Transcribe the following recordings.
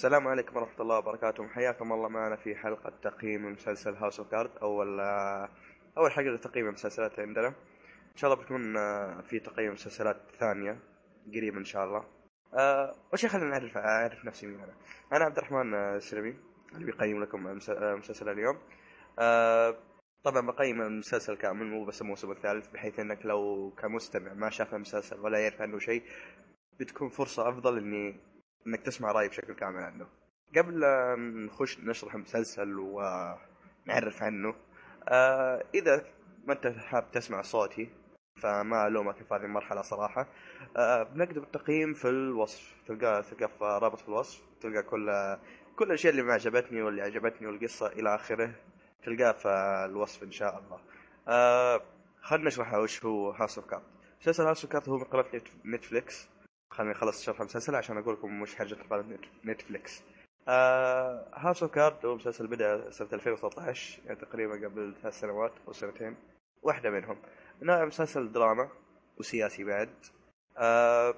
السلام عليكم ورحمة الله وبركاته. حياكم الله معنا في حلقة تقييم مسلسل House of Cards أول أول حلقة تقييم المسلسلات عندنا. إن شاء الله بتكون آه، في تقييم مسلسلات ثانية قريب إن شاء الله. أه وش خلينا نعرف أعرف نفسي مين أنا؟ أنا عبد الرحمن السلمي اللي بيقيم لكم آه، مسلسل اليوم. طبعا بقيم المسلسل كامل مو بس الموسم الثالث بحيث إنك لو كمستمع ما شاف المسلسل ولا يعرف عنه شيء بتكون فرصة أفضل إني إنك تسمع رأيي بشكل كامل عنه. قبل نخش نشرح المسلسل ونعرف عنه آه إذا ما أنت حاب تسمع صوتي فما ألومك في هذه المرحلة صراحة آه بنكتب التقييم في الوصف تلقى تلقى في رابط في الوصف تلقى كل كل الأشياء اللي ما عجبتني واللي عجبتني والقصة إلى آخره تلقاه في الوصف إن شاء الله. آه خلنا نشرح وش هو House of Cards. مسلسل House of Cards هو من قناة Net- Netflix خليني أخلص شرح المسلسل عشان أقول لكم وش حاجة قناه Net- Netflix. House of Cards هو مسلسل بدأ سنة 2013 يعني تقريبا قبل ثلاث سنوات أو سنتين واحدة منهم. نوع مسلسل دراما وسياسي بعد. آه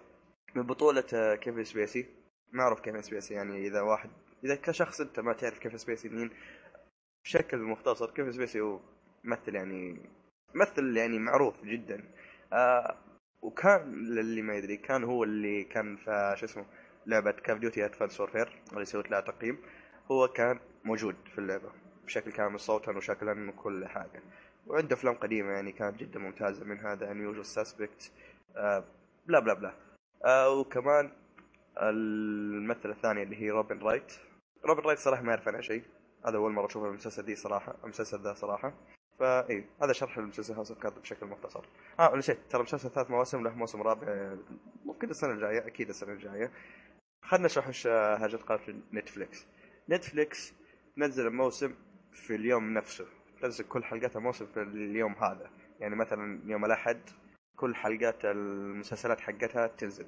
من بطولة آه، كيفن سبيسي معروف كيفن سبيسي يعني إذا واحد إذا كشخص أنت ما تعرف كيفن سبيسي مين بشكل مختصر كيفن سبيسي هو ممثل يعني ممثل يعني معروف جدا آه وكان للي ما يدري كان هو اللي كان في شو اسمه لعبة Call of Duty Advanced Warfare اللي سويت لها تقييم. هو كان موجود في اللعبة بشكل كامل صوتا وشكلا وكل حاجة. وعنده أفلام قديمة يعني كانت جدا ممتازة من هذا Usual Suspects آه blah blah blah. آه وكمان الممثلة الثانية اللي هي روبن رايت روبن رايت صراحة ما اعرف عنها شيء. هذا أول مرة أشوف المسلسل دي صراحة المسلسل ذا صراحة. فاي هذا شرح المسلسل House of بشكل مختصر. آه نسيت ترى المسلسل ثلاث مواسم له موسم رابع ممكن السنة الجاية أكيد السنة الجاية. خلنا نشرح وش حاجة قناه Netflix. Netflix تنزل الموسم في اليوم نفسه. تنزل كل حلقاتها موسم في اليوم هذا. يعني مثلا يوم الأحد كل حلقات المسلسلات حقتها تنزل.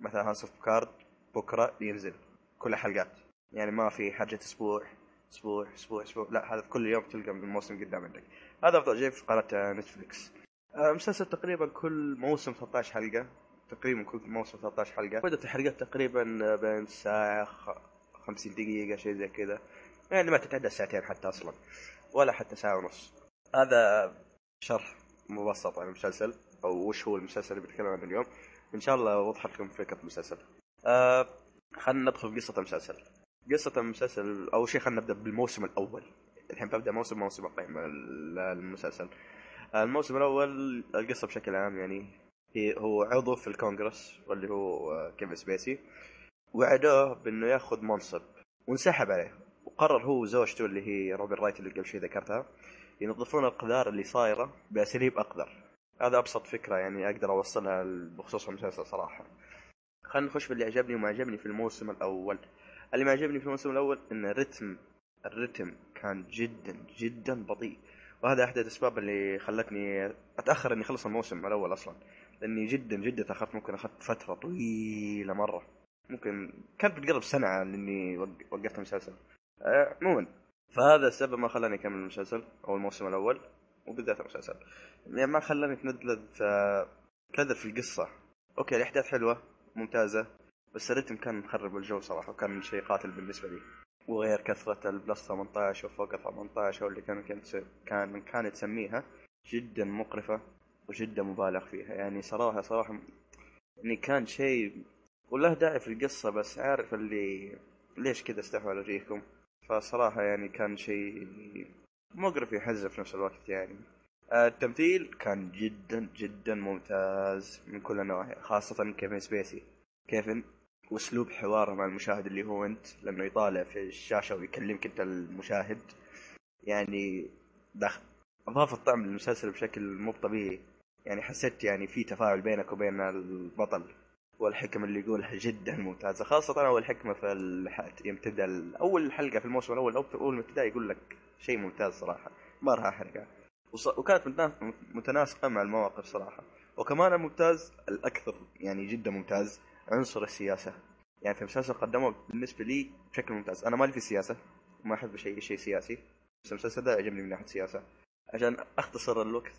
مثلا House of Cards بكرة ينزل كل حلقات. يعني ما في حاجة أسبوع. أسبوع أسبوع أسبوع. لا هذا كل يوم تلقى الموسم قدام عندك. هذا أفضل شيء في قناة Netflix آه، مسلسل تقريبا كل موسم 13 حلقة. تقريبا كل موسم 13 حلقة. مده الحلقات تقريبا بين ساعة خ- 50 دقيقة شيء زي كذا. يعني ما تتعدى الساعتين حتى أصلا ولا حتى ساعة ونص. هذا شرح مبسط عن المسلسل أو وش هو المسلسل اللي بنتكلم عنه اليوم. إن شاء الله وضحت لكم فكرة المسلسل. آه خلينا ندخل في قصة المسلسل. قصة المسلسل اول شيء خلينا نبدأ بالموسم الأول. الحين ببدأ موسم موسم اقيم ال- المسلسل. الموسم الأول القصة بشكل عام يعني هو عضو في الكونغرس واللي هو كيفن سبيسي وعدوه بإنه يأخذ منصب وانسحب عليه. وقرر هو وزوجته اللي هي روبن رايت اللي قبل شوي ذكرتها ينظفون القذار اللي صايرة بأساليب أقذر. هذا أبسط فكرة يعني أقدر أوصلها بخصوص المسلسل صراحة. خلينا نخش في اللي عجبني وما عجبني في الموسم الأول. اللي ما عجبني في الموسم الأول إن الرتم الرتم كان جدا جدا بطيء. وهذا أحد الأسباب اللي خلتني أتأخر إني أخلص الموسم الأول أصلا. لأني جدا جدا تأخرت. ممكن أخذت فترة طويلة مرة. ممكن كانت بتقرب سنة على اني وق- وقفت المسلسل. آه، عموما فهذا السبب ما خلاني أكمل المسلسل أو الموسم الأول وبالذات المسلسل. يعني ما خلاني اتلذذ آه، اتلذذ في القصة. okay الأحداث حلوة ممتازة. بس الرتم كان مخرب الجو صراحة وكان شيء قاتل بالنسبة لي. وغير كثرة ال plus 18 وفوق 18 واللي كان كانت كان كانت تسميها جدا مقرفة وجدا مبالغ فيها. يعني صراحة صراحة يعني كان شيء وله داعي في القصة بس عارف اللي ليش كذا استحوا على وجهكم فصراحة يعني كان شيء مقرف يحزن في نفس الوقت يعني. آه، التمثيل كان جدا جدا ممتاز من كل النواحي خاصة كيفن سبيسي. كيفن واسلوب حواره مع المشاهد اللي هو انت لأنه يطالع في الشاشه ويكلمك انت المشاهد. يعني دخل اضاف الطعم للمسلسل بشكل مو طبيعي يعني حسيت يعني في تفاعل بينك وبين البطل والحكم اللي يقولها جدا ممتازة. خاصة أول حكمة في ال- أول حلقة في الموسم الأول أو أول تبدا يقول لك شيء ممتاز صراحة. ما راح احرقها. وكانت متنا- متناسقة مع المواقف صراحة. وكمان الممتاز الأكثر يعني جدا ممتاز. عنصر السياسة. يعني في المسلسل قدمه بالنسبة لي بشكل ممتاز. أنا مالي في السياسة ما أحب شيء شيء سياسي. بس المسلسل ده عجبني من ناحية السياسة. عشان أختصر الوقت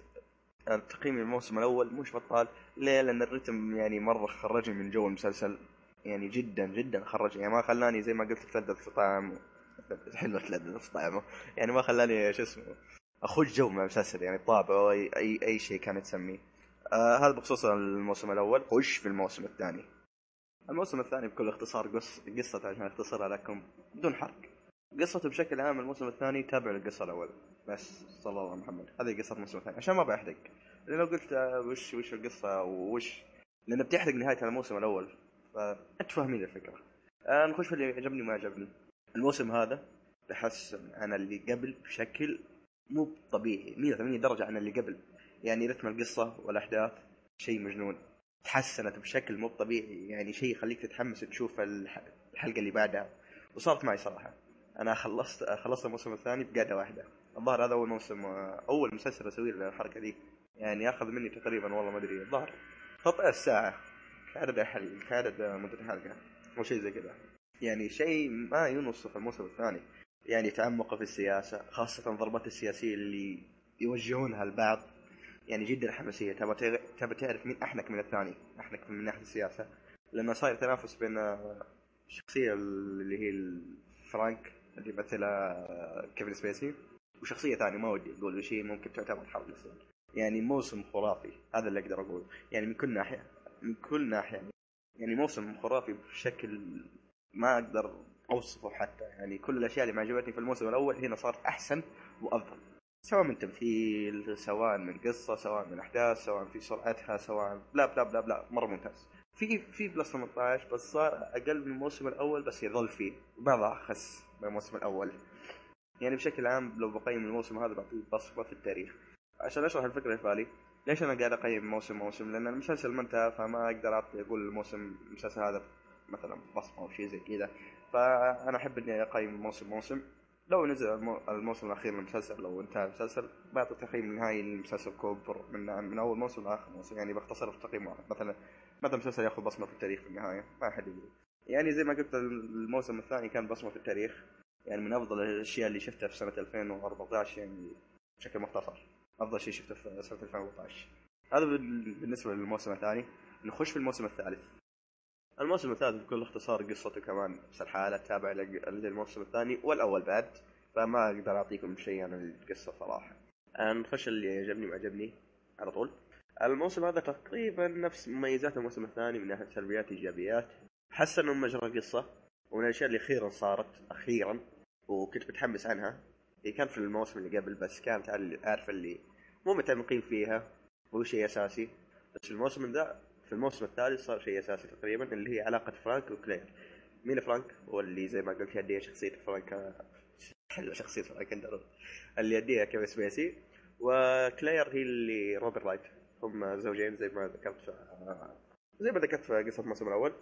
تقييم الموسم الأول مش بطال ليه؟ لأن الرتم يعني مرة خرجني من جو المسلسل. يعني جدا جدا خرج يعني ما خلاني زي ما قلت تلذذ طعم حلوة تلذذ طعمه يعني ما خلاني شو اسمه أخش جو مع المسلسل. يعني طابعه أي أي, أي شيء كانت تسميه. آه هذا بخصوص الموسم الأول. خش في الموسم الثاني. الموسم الثاني بكل اختصار قص قصته عشان اختصرها لكم بدون حرق. قصته بشكل عام الموسم الثاني تابع للقصة الأول. بس صلى الله على محمد. هذه قصة الموسم الثاني عشان ما بحرق. لأن لو قلت آه، وش وش القصة وش لأن بتحرق نهاية الموسم الأول. فانت فاهمين الفكرة. آه نخش في اللي عجبني وما عجبني الموسم هذا تحسن عن اللي قبل بشكل مو طبيعي. 180 درجة عن اللي قبل. يعني رتم القصة والأحداث شيء مجنون. تحسنت بشكل مو طبيعي. يعني شيء يخليك تتحمس تشوف الحلقة اللي بعدها. وصارت معي صراحة. أنا خلصت خلصت الموسم الثاني بقعدة واحدة. الظاهر هذا أول موسم أول مسلسل أسوي الحركه دي. يعني ياخذ مني تقريبا والله ما أدري. الظاهر خطأ الساعة. كعدد حل كعدد مده الحلقة أو شيء زي كذا. يعني شيء ما ينوصف الموسم الثاني. يعني تعمقه في السياسة خاصة ضربات السياسية اللي يوجهونها البعض. يعني جدا حماسية. تبى تبى تعرف مين أحنك من الثاني أحنك من ناحية السياسة. لأنه صاير تنافس بين الشخصية اللي هي فرانك اللي يمثلها كيفن سبيسي وشخصية ثانية ما ودي أقول شيء ممكن تعتبر حرب يصير يعني موسم خرافي هذا اللي أقدر أقول. يعني من كل ناحية من كل ناحية يعني موسم خرافي بشكل ما أقدر أوصفه حتى. يعني كل الأشياء اللي ما عجبتني في الموسم الأول هنا صارت أحسن وأفضل. سواء من تمثيل سواء من قصة سواء من أحداث سواء في سرعتها سواء بلا بلا بلا بلا مرة ممتاز. في في plus 18 بس صار أقل من الموسم الأول بس يظل فيه. ما أخس من الموسم الأول. يعني بشكل عام لو بقيم الموسم هذا بعطيه بصمه في التاريخ. عشان أشرح الفكرة في بالي ليش أنا قاعد أقيم موسم موسم؟ لأن المسلسل ما انتهى فما أقدر أعطي أقول الموسم المسلسل هذا مثلا بصمة أو شيء زي كذا. فأنا أحب إني أقيم موسم موسم لو نزل الموسم الأخير من المسلسل لو انتهى المسلسل بعطي تقييم نهائي للمسلسل ك overall من من أول موسم لآخر موسم يعني بختصر في تقييم واحد. مثلا مثلا مسلسل يأخذ بصمة في التاريخ في النهاية؟ ما حد يقول يعني زي ما قلت الموسم الثاني كان بصمة في التاريخ يعني من أفضل الأشياء اللي شفتها في سنة 2014 يعني بشكل مختصر. أفضل شيء شفته في سنة 2014 هذا بالنسبة للموسم الثاني. نخش في الموسم الثالث. الموسم الثالث بكل اختصار قصته كمان نفس الحالة تابع للموسم الثاني والأول بعد فما أقدر أعطيكم شيء عن القصة صراحة. نخش اللي عجبني وعجبني على طول. الموسم هذا تقريبا نفس مميزات الموسم الثاني من ناحية سلبيات إيجابيات. حسنوا مجرى القصة ومن الأشياء اللي أخيرا صارت أخيرا وكنت متحمس عنها. هي كانت في الموسم اللي قبل بس كانت عارف اللي مو متعمقين فيها هو شيء أساسي. بس الموسم ذا في الموسم الثالث صار شيء أساسي تقريبا اللي هي علاقة فرانك وكلير. مين فرانك؟ هو اللي زي ما قلت يديها شخصية فرانك شخصية فرانك اندر اللي يديها كيفن سبيسي. وكلير هي اللي روبن رايت. هم زوجين زي ما ذكرت في زي ما ذكرت في قصة الموسم الأول.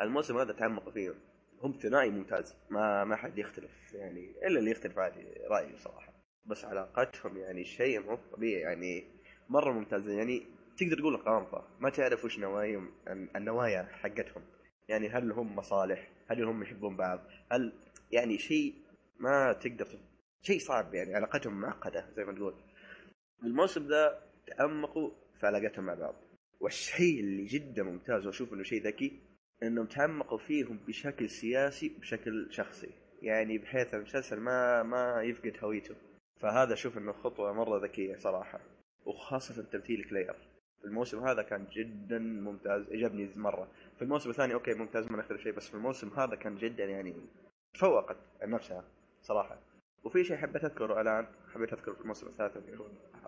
الموسم هذا تعمق فيه. هم ثنائي ممتاز. ما ما حد يختلف يعني إلا اللي يختلف عادي رأيي صراحة. بس علاقتهم يعني شيء مو طبيعي يعني مرة ممتازه يعني تقدر تقول غامضه ما تعرف وش نوايا النوايا حقتهم. يعني هل هم مصالح؟ هل هم يحبون بعض؟ هل يعني شيء ما تقدر شيء صعب يعني علاقتهم معقدة زي ما تقول. الموسم ذا تعمقوا في علاقتهم مع بعض. والشيء اللي جدا ممتاز وأشوف إنه شيء ذكي إنهم تعمقوا فيهم بشكل سياسي بشكل شخصي. يعني بحيث المسلسل ما ما يفقد هويته فهذا أشوف إنه خطوة مرة ذكية صراحة. وخاصة تمثيل كلير. الموسم هذا كان جدا ممتاز. عجبني مرة. في الموسم الثاني أوكي ممتاز ما نختلف شيء بس في الموسم هذا كان جدا يعني تفوقت عن نفسها صراحة. وفي شيء حبيت أذكره الآن حبيت أذكره في الموسم الثالث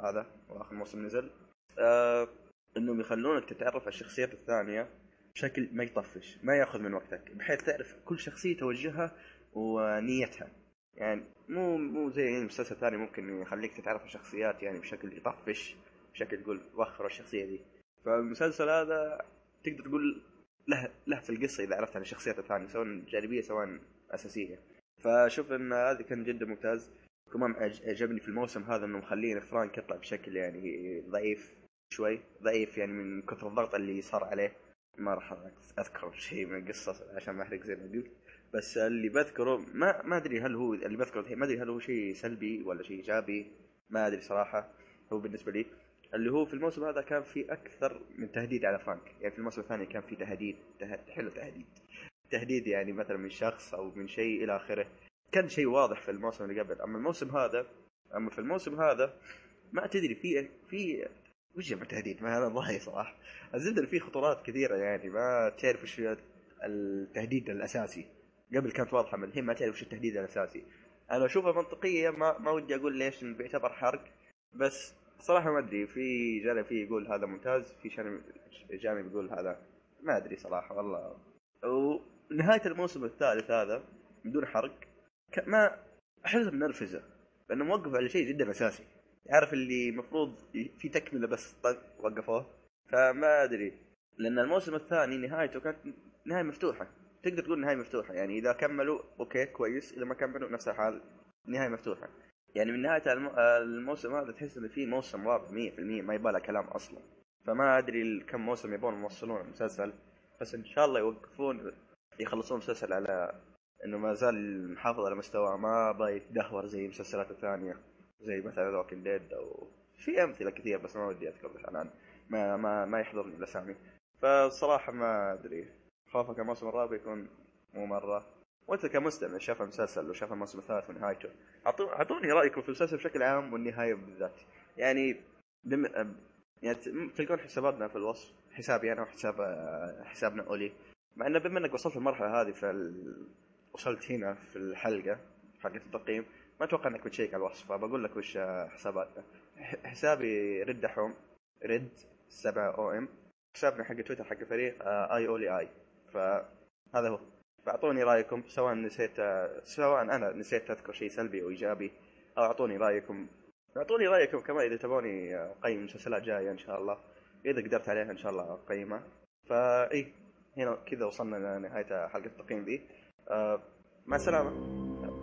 هذا وآخر موسم نزل آه إنهم يخلونك تتعرف على الشخصيات الثانية بشكل ما يطفش ما يأخذ من وقتك بحيث تعرف كل شخصية توجهها ونيتها. يعني مو مو زي مسلسل ثاني ممكن يخليك تتعرف على الشخصيات يعني بشكل يطفش. بشكل تقول وخروا الشخصية دي. فالمسلسل هذا تقدر تقول له له في القصة إذا عرفت عن الشخصيات الثانية سواء جانبية سواء أساسية. فشوف إن هذا كان جدا ممتاز. كمان عجبني في الموسم هذا إنه مخلين فرانك يطلع بشكل يعني ضعيف شوي. ضعيف يعني من كثر الضغط اللي صار عليه. ما راح اذكر شيء من القصة عشان ما أحرق زي ما قلت. بس اللي بذكره ما ما أدري هل هو اللي بذكره ما أدري هل هو شيء سلبي ولا شيء إيجابي. ما أدري صراحة. هو بالنسبة لي اللي هو في الموسم هذا كان في أكثر من تهديد على فرانك. يعني في الموسم الثاني كان في تهديد تهديد حلو تهديد. تهديد يعني مثلا من شخص أو من شيء إلى آخره. كان شيء واضح في الموسم اللي قبل. أما الموسم هذا أما في الموسم هذا ما تدري في في وش جمع تهديد؟ ما هذا ضايع صراحة. الزبده في خطورات كثيرة يعني ما تعرف وش التهديد الأساسي. قبل كانت واضحة من الحين ما تعرف وش التهديد الأساسي. أنا أشوفها منطقية ما ما ودي أقول ليش بيعتبر حرق. بس صراحة ما أدري في جانب فيه يقول هذا ممتاز في جانب جانب يقول هذا ما أدري صراحة والله. ونهاية الموسم الثالث هذا بدون حرق ما احس بنرفزه لأنه موقف على شيء جدا أساسي. عارف اللي المفروض في تكملة بس طق وقفوه فما أدري. لأن الموسم الثاني نهايته كانت نهاية مفتوحة تقدر تقول نهاية مفتوحة يعني إذا كملوا okay كويس إذا ما كملوا نفس الحال نهاية مفتوحة. يعني من نهاية الموسم هذا تحس إنه في موسم رابع 100% ما يبغى كلام أصلا. فما أدري كم موسم يبون يوصلون المسلسل بس إن شاء الله يوقفون يخلصون المسلسل على إنه ما زال محافظ على مستوى ما بغى يتدهور زي المسلسلات الثانية زي مثلا Walking Dead أو في أمثلة كثير بس ما ودي أذكر الآن. ما ما ما يحضرني الأسامي. فالصراحه ما أدري. خوفك الموسم الرابع يكون مو مرة. وأنت كمستمع شاف المسلسل وشاف الموسم الثالث ونهايته أعطوني رايكم في المسلسل بشكل عام والنهاية بالذات. يعني بم... يعني تلقون حساباتنا في الوصف حسابي أنا وحساب حسابنا أولي. مع إنه بما إنك وصلت المرحلة هذه في. وصلت هنا في الحلقة حلقه التقييم ما أتوقع إنك بتشيك على الوصف فبقول لك وش حساباتنا. حسابي رد دحوم رد 7 أو إم حسابنا حق تويتر حق الفريق آي اولي آي. فهذا هو. فأعطوني رأيكم سواء نسيت سواء أنا نسيت أذكر شيء سلبي أو إيجابي أو أعطوني رأيكم. أعطوني رأيكم كمان إذا تبوني أقيم مسلسلات جاية إن شاء الله. إذا قدرت عليها إن شاء الله أقيمها. فإي هنا كذا وصلنا لنهايه حلقة التقييم ذي. آه مع السلامة.